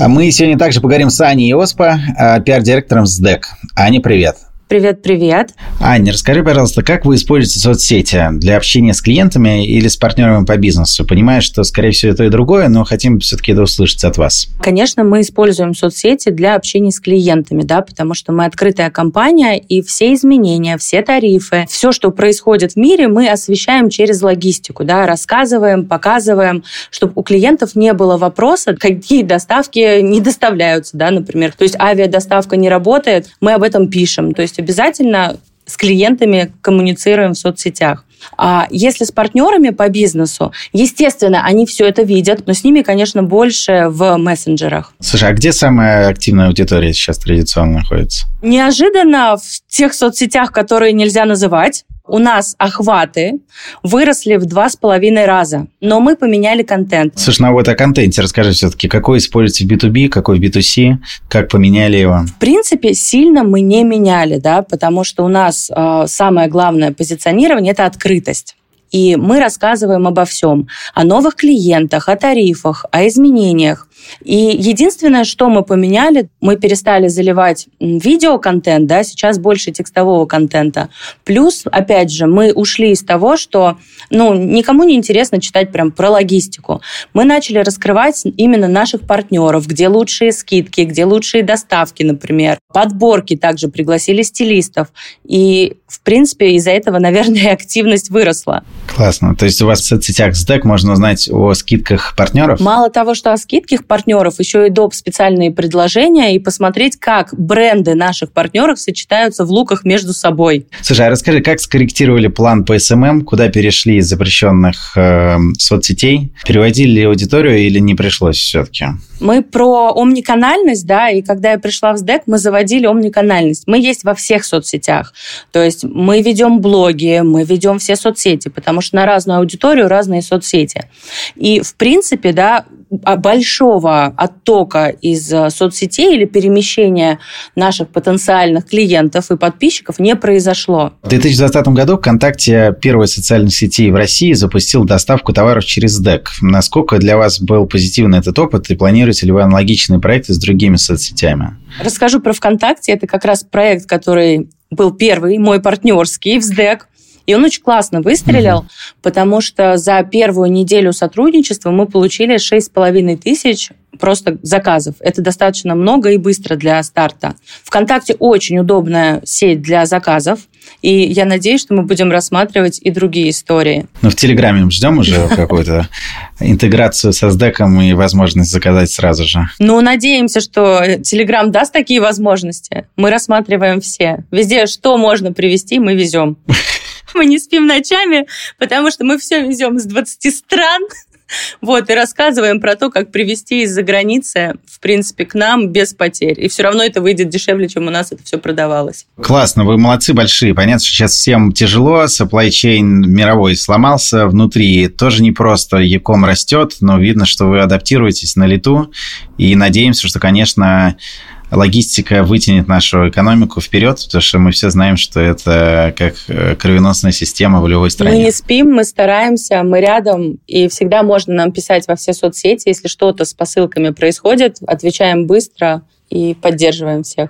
А мы сегодня также поговорим с Аней Оспа, а, пиар-директором СДЭК. Аня, привет. Привет, привет. Аня, расскажи, пожалуйста, как вы используете соцсети для общения с клиентами или с партнерами по бизнесу? Понимаю, что, скорее всего, то и другое, но хотим все-таки это услышать от вас. Конечно, мы используем соцсети для общения с клиентами, да, потому что мы открытая компания, и все изменения, все тарифы, все, что происходит в мире, мы освещаем через логистику, да, рассказываем, показываем, чтобы у клиентов не было вопроса, какие доставки не доставляются, да, например. То есть авиадоставка не работает, мы об этом пишем. То есть обязательно с клиентами коммуницируем в соцсетях. А если с партнерами по бизнесу, естественно, они все это видят, но с ними, конечно, больше в мессенджерах. Слушай, а где самая активная аудитория сейчас традиционно находится? Неожиданно в тех соцсетях, которые нельзя называть, у нас охваты выросли в два с половиной раза, но мы поменяли контент. Слушай, ну а вот о контенте расскажи все-таки, какой используете в B2B, какой в B2C, как поменяли его? В принципе, сильно мы не меняли, да, потому что у нас э, самое главное позиционирование – это открытость. И мы рассказываем обо всем. О новых клиентах, о тарифах, о изменениях. И единственное, что мы поменяли, мы перестали заливать видеоконтент, да, сейчас больше текстового контента. Плюс, опять же, мы ушли из того, что, ну, никому не интересно читать прям про логистику. Мы начали раскрывать именно наших партнеров, где лучшие скидки, где лучшие доставки, например. Подборки также пригласили стилистов. И, в принципе, из-за этого, наверное, активность выросла. Классно. То есть у вас в соцсетях СДЭК можно узнать о скидках партнеров? Мало того, что о скидках партнеров, еще и доп. специальные предложения и посмотреть, как бренды наших партнеров сочетаются в луках между собой. Слушай, а расскажи, как скорректировали план по SMM, куда перешли из запрещенных э, соцсетей? Переводили ли аудиторию или не пришлось все-таки? Мы про омниканальность, да, и когда я пришла в СДЭК, мы заводили омниканальность. Мы есть во всех соцсетях. То есть мы ведем блоги, мы ведем все соцсети, потому что на разную аудиторию разные соцсети. И, в принципе, да, большого оттока из э, соцсетей или перемещения наших потенциальных клиентов и подписчиков не произошло. В 2020 году ВКонтакте, первой социальной сети в России, запустил доставку товаров через ДЭК. Насколько для вас был позитивный этот опыт и планируете ли вы аналогичные проекты с другими соцсетями? Расскажу про ВКонтакте. Это как раз проект, который был первый, мой партнерский в СДЭК. И он очень классно выстрелил, угу. потому что за первую неделю сотрудничества мы получили 6,5 тысяч просто заказов. Это достаточно много и быстро для старта. ВКонтакте очень удобная сеть для заказов. И я надеюсь, что мы будем рассматривать и другие истории. Ну, в Телеграме ждем уже [LAUGHS] какую-то интеграцию со СДЭКом и возможность заказать сразу же. Ну, надеемся, что Телеграм даст такие возможности. Мы рассматриваем все. Везде, что можно привезти, мы везем. [LAUGHS] Мы не спим ночами, потому что мы все везем из 20 стран. [LAUGHS] Вот, и рассказываем про то, как привезти из-за границы, в принципе, к нам без потерь. И все равно это выйдет дешевле, чем у нас это все продавалось. Классно, вы молодцы большие. Понятно, что сейчас всем тяжело, supply chain мировой сломался внутри. Тоже непросто, яком растет, но видно, что вы адаптируетесь на лету. И надеемся, что, конечно, логистика вытянет нашу экономику вперед, потому что мы все знаем, что это как э, кровеносная система в любой стране. Мы не спим, мы стараемся, мы рядом, и всегда можно нам писать во все соцсети, если что-то с посылками происходит, отвечаем быстро и поддерживаем всех.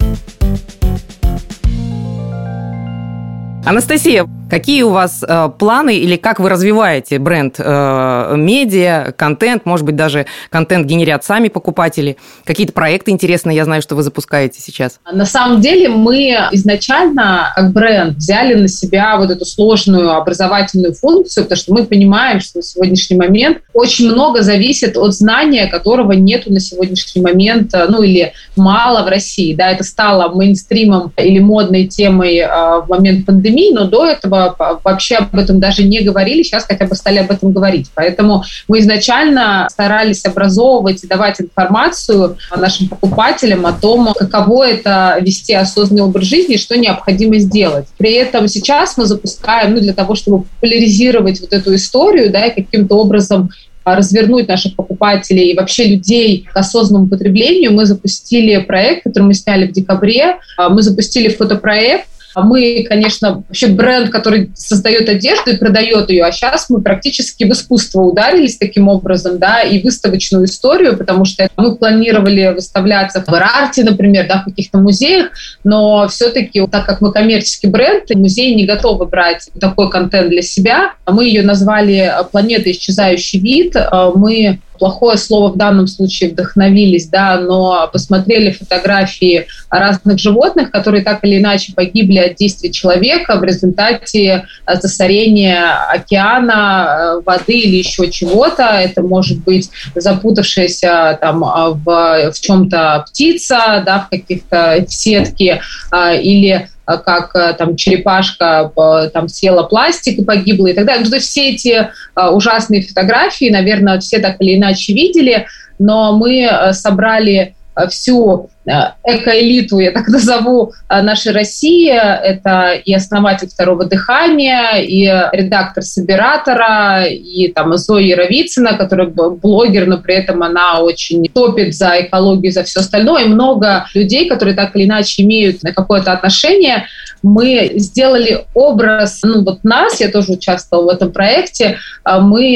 Анастасия, какие у вас э, планы или как вы развиваете бренд э, медиа, контент, может быть, даже контент генерят сами покупатели? Какие-то проекты интересные, я знаю, что вы запускаете сейчас. На самом деле мы изначально, как бренд, взяли на себя вот эту сложную образовательную функцию, потому что мы понимаем, что на сегодняшний момент очень много зависит от знания, которого нету на сегодняшний момент, э, ну или мало в России. Да, это стало мейнстримом или модной темой э, в момент пандемии, пандемии, но до этого вообще об этом даже не говорили, сейчас хотя бы стали об этом говорить. Поэтому мы изначально старались образовывать и давать информацию нашим покупателям о том, каково это вести осознанный образ жизни и что необходимо сделать. При этом сейчас мы запускаем, ну, для того, чтобы популяризировать вот эту историю, да, и каким-то образом развернуть наших покупателей и вообще людей к осознанному потреблению, мы запустили проект, который мы сняли в декабре. Мы запустили фотопроект, а мы, конечно, вообще бренд, который создает одежду и продает ее, а сейчас мы практически в искусство ударились таким образом, да, и выставочную историю, потому что мы планировали выставляться в Арте, например, да, в каких-то музеях, но все-таки, так как мы коммерческий бренд, музеи не готовы брать такой контент для себя. Мы ее назвали «Планета. Исчезающий вид». Мы плохое слово в данном случае вдохновились, да, но посмотрели фотографии разных животных, которые так или иначе погибли от действий человека в результате э, засорения океана, э, воды или еще чего-то. Это может быть запутавшаяся там а, в, в чем-то птица, да, в каких-то сетки, а, или как э, там черепашка там съела пластик и погибла и так далее. Ну, то есть все эти ужасные фотографии, наверное, все так или иначе видели, но мы э, собрали э, всю Э, экоэлиту, я так [LAUGHS] назову, э, нашей России. Это и основатель «Второго дыхания», и редактор «Собиратора», и там Зоя Яровицына, которая блогер, но при этом она очень топит за экологию, за все остальное. И много людей, которые так или иначе имеют какое-то отношение. Мы сделали образ, ну вот нас, я тоже участвовала в этом проекте, э, мы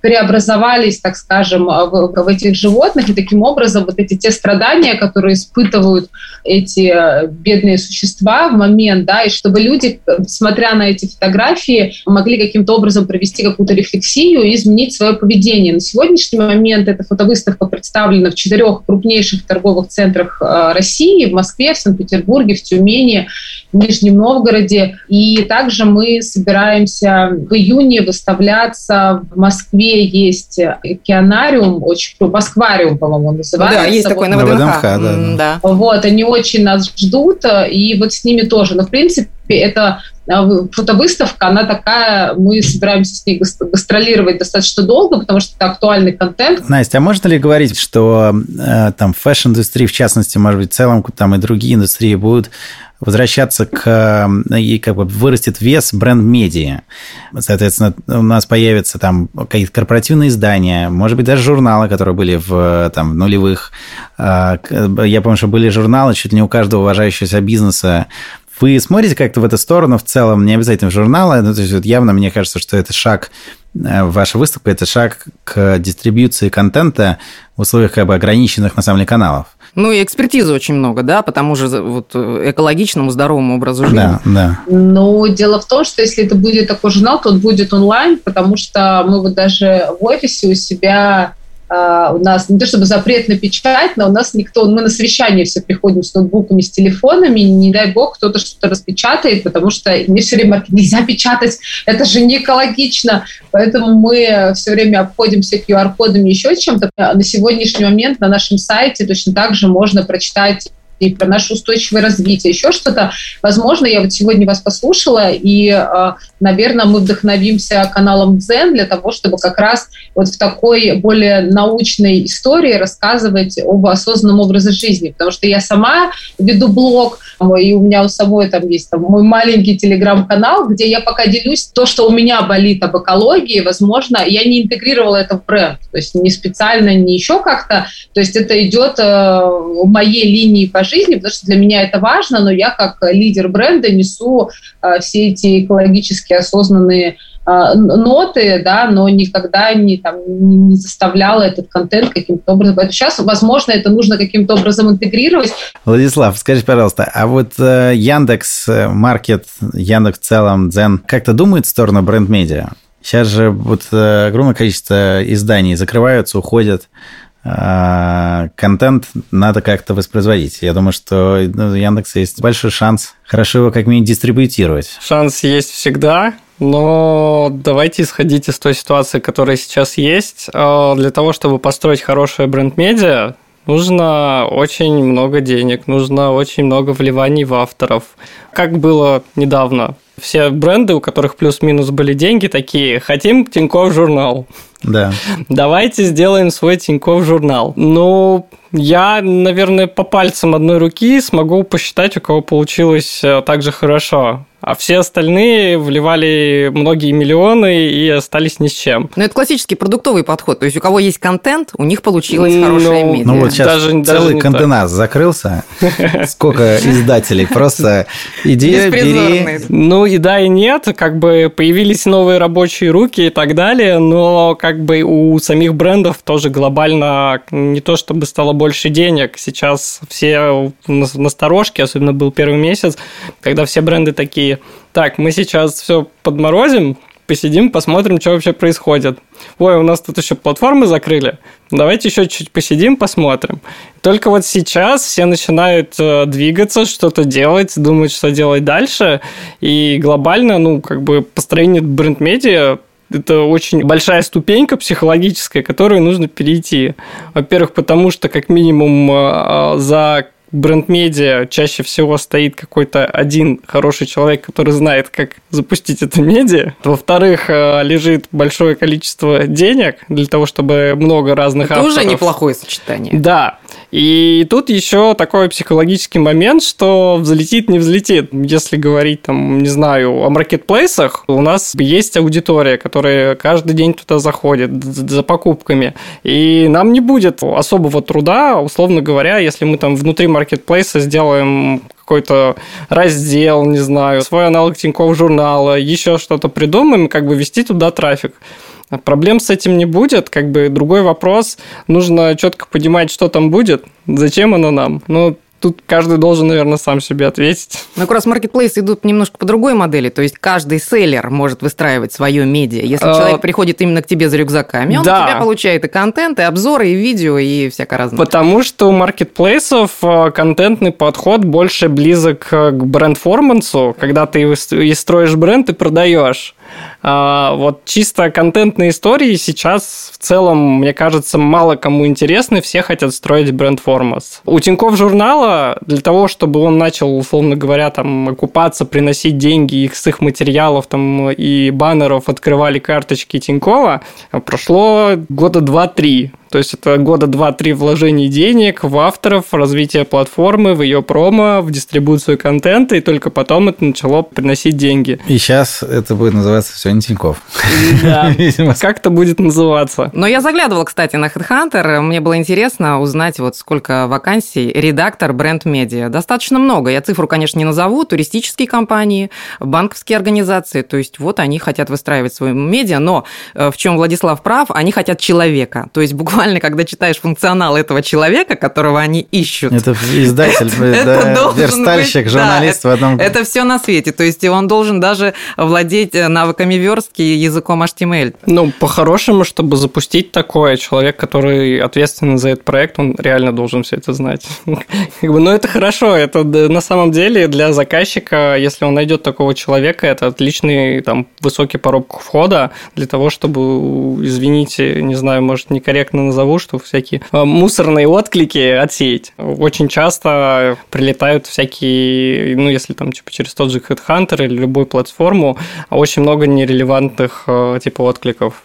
преобразовались, так скажем, в, в этих животных, и таким образом вот эти те страдания, которые которые испытывают эти э, бедные существа в момент, да, и чтобы люди, смотря на эти фотографии, могли каким-то образом провести какую-то рефлексию и изменить свое поведение. На сегодняшний момент эта фотовыставка представлена в четырех крупнейших торговых центрах э, России, в Москве, в Санкт-Петербурге, в Тюмени, Нижнем Новгороде. И также мы собираемся в июне выставляться. В Москве есть океанариум, очень Москвариум, по-моему, называется. Да, есть такой на ВДНХ. да да. Вот, они очень нас ждут, и вот с ними тоже. Но, в принципе, это фотовыставка, она такая, мы собираемся с ней гастролировать достаточно долго, потому что это актуальный контент. Настя, а можно ли говорить, что э, там fashion-индустрии, в частности, может быть, в целом там и другие индустрии будут возвращаться к... и как бы вырастет вес бренд-медиа. Соответственно, у нас появятся там какие-то корпоративные издания, может быть, даже журналы, которые были в там, в нулевых. А, я помню, что были журналы чуть ли не у каждого уважающегося бизнеса, вы смотрите как-то в эту сторону в целом, не обязательно в журналы, ну, то есть вот явно мне кажется, что это шаг, э, ваша выставка – это шаг к дистрибьюции контента в условиях как бы ограниченных, на самом деле, каналов. Ну и экспертизы очень много, да, по тому же вот экологичному, здоровому образу жизни. Да, да. Но дело в том, что если это будет такой журнал, то он будет онлайн, потому что мы вот даже в офисе у себя у нас не то чтобы запрет на печать, но у нас никто, мы на совещание все приходим с ноутбуками, с телефонами, не дай бог кто-то что-то распечатает, потому что мне все время нельзя печатать, это же не экологично, поэтому мы все время обходимся QR-кодами еще чем-то. На сегодняшний момент на нашем сайте точно так же можно прочитать и про наше устойчивое развитие, еще что-то. Возможно, я вот сегодня вас послушала, и, а, наверное, мы вдохновимся каналом Дзен для того, чтобы как раз вот в такой более научной истории рассказывать об осознанном образе жизни. Потому что я сама веду блог, и у меня у самой там есть там, мой маленький телеграм-канал, где я пока делюсь то, что у меня болит об экологии, возможно, я не интегрировала это в бренд, то есть не специально, не еще как-то, то есть это идет э, в моей линии по жизни, потому что для меня это важно, но я как лидер бренда несу э, все эти экологически осознанные э, ноты, да, но никогда не, там, не заставляла этот контент каким-то образом. Поэтому сейчас, возможно, это нужно каким-то образом интегрировать. Владислав, скажите, пожалуйста, а вот э, Яндекс, Маркет, Яндекс в целом, Дзен, как-то думает в сторону бренд-медиа? Сейчас же вот огромное количество изданий закрываются, уходят. А, контент надо как-то воспроизводить. Я думаю, что ну, у Яндекса есть большой шанс хорошо его как минимум дистрибутировать. Шанс есть всегда, но давайте исходить из той ситуации, которая сейчас есть. А, для того, чтобы построить хорошее бренд-медиа, нужно очень много денег, нужно очень много вливаний в авторов. Как было недавно Все бренды, у которых плюс-минус были деньги, такие, хотим Тинькофф журнал. Да. Давайте сделаем свой Тинькофф журнал. Ну, я, наверное, по пальцам одной руки смогу посчитать, у кого получилось э, так же хорошо а все остальные вливали многие миллионы и остались ни с чем. Ну, это классический продуктовый подход. То есть у кого есть контент, у них получилось ну, хорошее медиа. Ну, вот сейчас даже, целый даже контенас закрылся. [LAUGHS] Сколько издателей. Просто иди, бери. Ну, и да, и нет. Как бы появились новые рабочие руки и так далее, но как бы у самих брендов тоже глобально не то чтобы стало больше денег. Сейчас все на сторожке, особенно был первый месяц, когда все бренды такие, так, мы сейчас все подморозим, посидим, посмотрим, что вообще происходит. Ой, у нас тут еще платформы закрыли. Давайте еще чуть посидим, посмотрим. Только вот сейчас все начинают э, двигаться, что-то делать, думать, что делать дальше. И глобально, ну, как бы построение бренд-медиа это очень большая ступенька психологическая, которую нужно перейти. Во-первых, потому что как минимум э, за бренд-медиа чаще всего стоит какой-то один хороший человек, который знает, как запустить это медиа. Во-вторых, э, лежит большое количество денег для того, чтобы много разных это авторов... уже неплохое сочетание. Да. И тут еще такой психологический момент, что взлетит, не взлетит. Если говорить, там, не знаю, о маркетплейсах, у нас есть аудитория, которая каждый день туда заходит за покупками. И нам не будет особого труда, условно говоря, если мы там внутри маркетплейса сделаем какой-то раздел, не знаю, свой аналог Тинькофф журнала, еще что-то придумаем, как бы вести туда трафик. Проблем с этим не будет, как бы другой вопрос, нужно четко понимать, что там будет, зачем оно нам. Ну, тут каждый должен, наверное, сам себе ответить. Ну, как раз маркетплейсы идут немножко по другой модели. То есть каждый селлер может выстраивать свое медиа. Если а... человек приходит именно к тебе за рюкзаками, он да. у тебя получает и контент, и обзоры, и видео, и всякое разное. Потому что у маркетплейсов э, контентный подход больше близок к бренд-формансу, когда ты и строишь бренд и продаешь. А, вот чисто контентные истории сейчас в целом, мне кажется, мало кому интересны, все хотят строить бренд-формас. У Тинькофф журнала для того, чтобы он начал, условно говоря, там, окупаться, приносить деньги, их с их материалов там, и баннеров открывали карточки Тинькова, прошло года два-три. То есть это года два-три вложений денег в авторов, в развитие платформы, в ее промо, в дистрибуцию контента, и только потом это начало приносить деньги. И сейчас это будет называться все не Тинькофф. Да, [LAUGHS] как это будет называться. Но я заглядывала, кстати, на HeadHunter. Мне было интересно узнать, вот сколько вакансий редактор бренд-медиа. Достаточно много. Я цифру, конечно, не назову. Туристические компании, банковские организации. То есть вот они хотят выстраивать свой медиа, но э, в чем Владислав прав, они хотят человека. То есть буквально буквально, когда читаешь функционал этого человека, которого они ищут. Это издатель, [LAUGHS] верстальщик, журналист в одном. Это все на свете. То есть он должен даже владеть э, навыками верстки языком HTML. Ну, по-хорошему, чтобы запустить такое, человек, который ответственен за этот проект, он реально должен все это знать. [LAUGHS] Но это хорошо. Это на самом деле для заказчика, если он найдет такого человека, это отличный там высокий порог входа для того, чтобы, извините, не знаю, может, некорректно назову, что всякие э, мусорные отклики отсеять. Очень часто прилетают всякие, ну, если там типа через тот же HeadHunter или любую платформу, очень много нерелевантных э, типа откликов.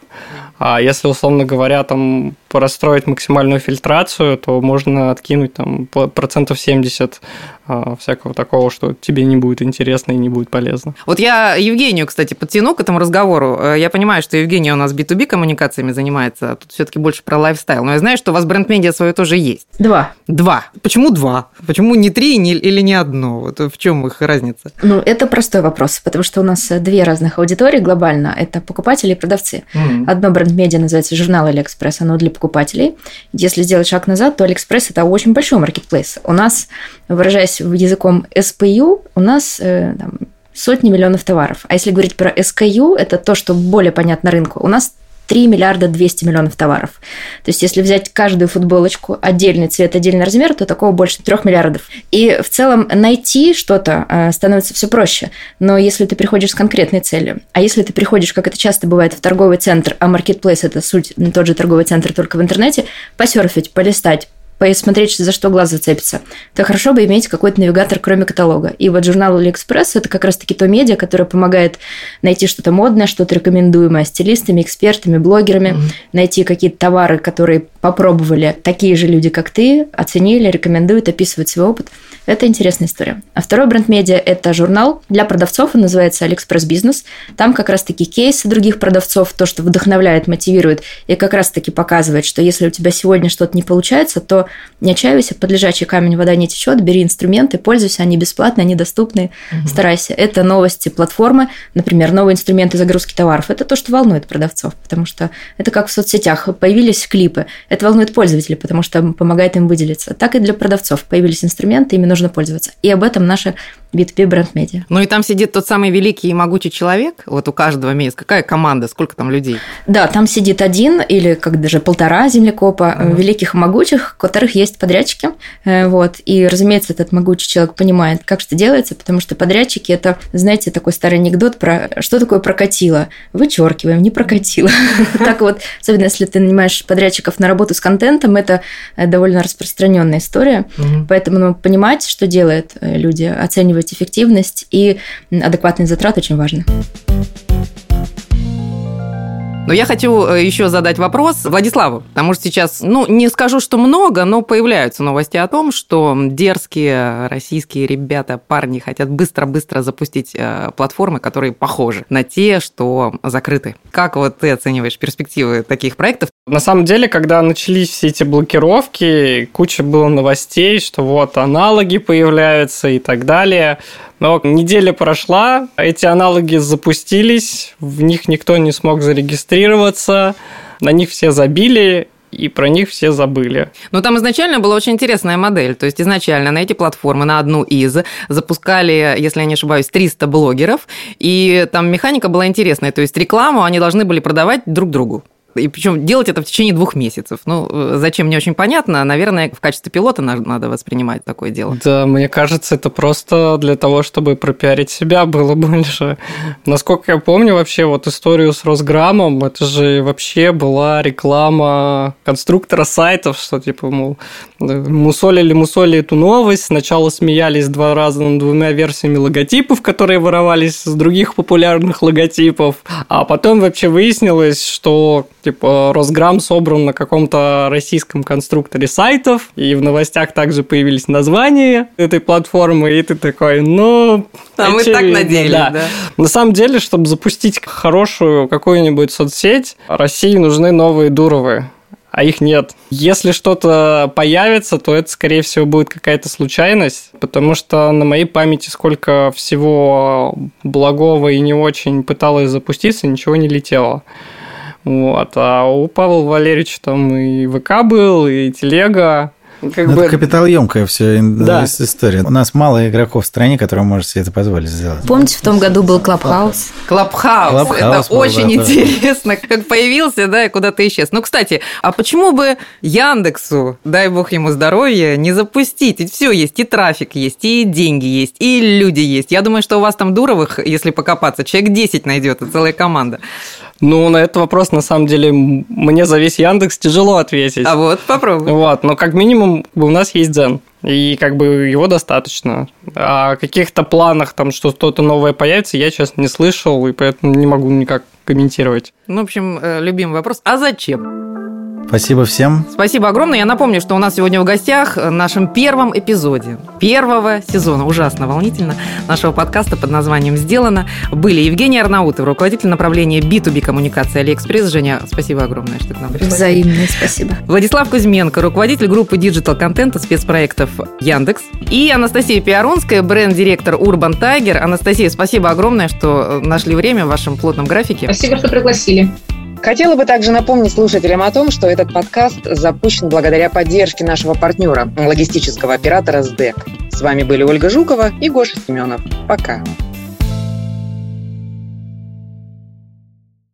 А если, условно говоря, там простроить максимальную фильтрацию, то можно откинуть там процентов 70 а, всякого такого, что тебе не будет интересно и не будет полезно. Вот я Евгению, кстати, подтяну к этому разговору. Э, я понимаю, что Евгения у нас B2B коммуникациями занимается, а тут все-таки больше про lifestyle. Но я знаю, что у вас бренд-медиа свое тоже есть. Два. Два. Почему два? Почему не три или не одно? Вот в чем их разница? Ну, это простой вопрос, потому что у нас две разных аудитории глобально. Это покупатели и продавцы. Mm-hmm. Одно бренд-медиа называется журнал Алиэкспресс, оно для покупателей. Если сделать шаг назад, то Алиэкспресс – это очень большой маркетплейс. У нас, выражаясь языком SPU, у нас э, там, сотни миллионов товаров. А если говорить про SKU, это то, что более понятно рынку, у нас 3 миллиарда 200 миллионов товаров. То есть, если взять каждую футболочку, отдельный цвет, отдельный размер, то такого больше 3 миллиардов. И в целом найти что-то э, становится все проще. Но если ты приходишь с конкретной целью, а если ты приходишь, как это часто бывает, в торговый центр, а маркетплейс – это суть тот же торговый центр, только в интернете, посерфить, полистать, посмотреть, за что глаз зацепится, то хорошо бы иметь какой-то навигатор, кроме каталога. И вот журнал Алиэкспресс – это как раз-таки то медиа, которое помогает найти что-то модное, что-то рекомендуемое стилистами, экспертами, блогерами, mm-hmm. найти какие-то товары, которые попробовали такие же люди, как ты, оценили, рекомендуют, описывают свой опыт. Это интересная история. А второй бренд медиа – это журнал для продавцов, он называется Алиэкспресс Бизнес. Там как раз-таки кейсы других продавцов, то, что вдохновляет, мотивирует, и как раз-таки показывает, что если у тебя сегодня что-то не получается, то не отчаивайся, под лежачий камень вода не течет, бери инструменты, пользуйся, они бесплатные, они доступны, угу. старайся. Это новости платформы, например, новые инструменты загрузки товаров. Это то, что волнует продавцов, потому что это как в соцсетях. Появились клипы, это волнует пользователей, потому что помогает им выделиться. Так и для продавцов. Появились инструменты, ими нужно пользоваться. И об этом наша B2B бренд медиа. Ну и там сидит тот самый великий и могучий человек, вот у каждого месяца. Какая команда, сколько там людей? Да, там сидит один или как даже полтора землекопа mm-hmm. великих и могучих, у которых есть подрядчики. Э, вот. И, разумеется, этот могучий человек понимает, как что делается, потому что подрядчики – это, знаете, такой старый анекдот про что такое прокатило. Вычеркиваем, не прокатило. [LAUGHS] Так вот, особенно если ты нанимаешь подрядчиков на работу с контентом, это э, довольно распространенная история. Поэтому ну, понимать, что делают люди, оценивать оценивать эффективность и адекватный затрат очень важно. Но я хочу э, еще задать вопрос Владиславу, потому что сейчас, ну, не скажу, что много, но появляются новости о том, что дерзкие российские ребята, парни хотят быстро-быстро запустить э, платформы, которые похожи на те, что закрыты. Как вот ты оцениваешь перспективы таких проектов? На самом деле, когда начались все эти блокировки, куча было новостей, что вот аналоги появляются и так далее. Но неделя прошла, эти аналоги запустились, в них никто не смог зарегистрироваться, на них все забили, и про них все забыли. Но там изначально была очень интересная модель. То есть изначально на эти платформы, на одну из, запускали, если я не ошибаюсь, 300 блогеров, и там механика была интересная. То есть рекламу они должны были продавать друг другу. И причем делать это в течение двух месяцев. Ну, зачем, не очень понятно. Наверное, в качестве пилота надо воспринимать такое дело. Да, мне кажется, это просто для того, чтобы пропиарить себя было больше. Насколько я помню вообще вот историю с Росграммом, это же вообще была реклама конструктора сайтов, что типа, мол, мусолили, мусолили эту новость, сначала смеялись два раза над двумя версиями логотипов, которые воровались с других популярных логотипов, а потом вообще выяснилось, что типа Росграм собран на каком-то российском конструкторе сайтов, и в новостях также появились названия этой платформы, и ты такой, ну... А мы так надеялись, да. да. На самом деле, чтобы запустить хорошую какую-нибудь соцсеть, России нужны новые Дуровы а их нет. Если что-то появится, то это, скорее всего, будет какая-то случайность, потому что на моей памяти сколько всего благого и не очень пыталось запуститься, ничего не летело. Вот. А у Павла Валерьевича там и ВК был, и Телега. Как ну, бы... Это капиталоемкая все да. история. У нас мало игроков в стране, которые может себе это позволить сделать. Помните, в том году был Clubhouse? Clubhouse. Это был, очень да, интересно, как появился, да, и куда-то исчез. Ну, кстати, а почему бы Яндексу, дай бог ему здоровья, не запустить? Ведь все есть, и трафик есть, и деньги есть, и люди есть. Я думаю, что у вас там Дуровых, если покопаться, человек 10 найдет, и целая команда. Ну, на этот вопрос, на самом деле, мне за весь Яндекс тяжело ответить. А вот, попробуй. Вот, но как минимум у нас есть Дзен. И как бы его достаточно. О каких-то планах, там, что что-то новое появится, я, честно, не слышал, и поэтому не могу никак комментировать. Ну, в общем, э, любимый вопрос. А зачем? Спасибо всем. Спасибо огромное. Я напомню, что у нас сегодня в гостях в нашем первом эпизоде первого сезона, ужасно волнительно, нашего подкаста под названием «Сделано» были Евгений Арнаутов, руководитель направления B2B коммуникации Алиэкспресс. Женя, спасибо огромное, что к нам пришла. Взаимное спасибо. Владислав Кузьменко, руководитель группы digital-контента спецпроектов Яндекс. И Анастасия Пиаронская, бренд-директор Urban Tiger. Анастасия, спасибо огромное, что нашли время в вашем плотном графике. Спасибо, что пригласили. Хотела бы также напомнить слушателям о том, что этот подкаст запущен благодаря поддержке нашего партнера, логистического оператора СДЭК. С вами были Ольга Жукова и Гоша Семенов. Пока.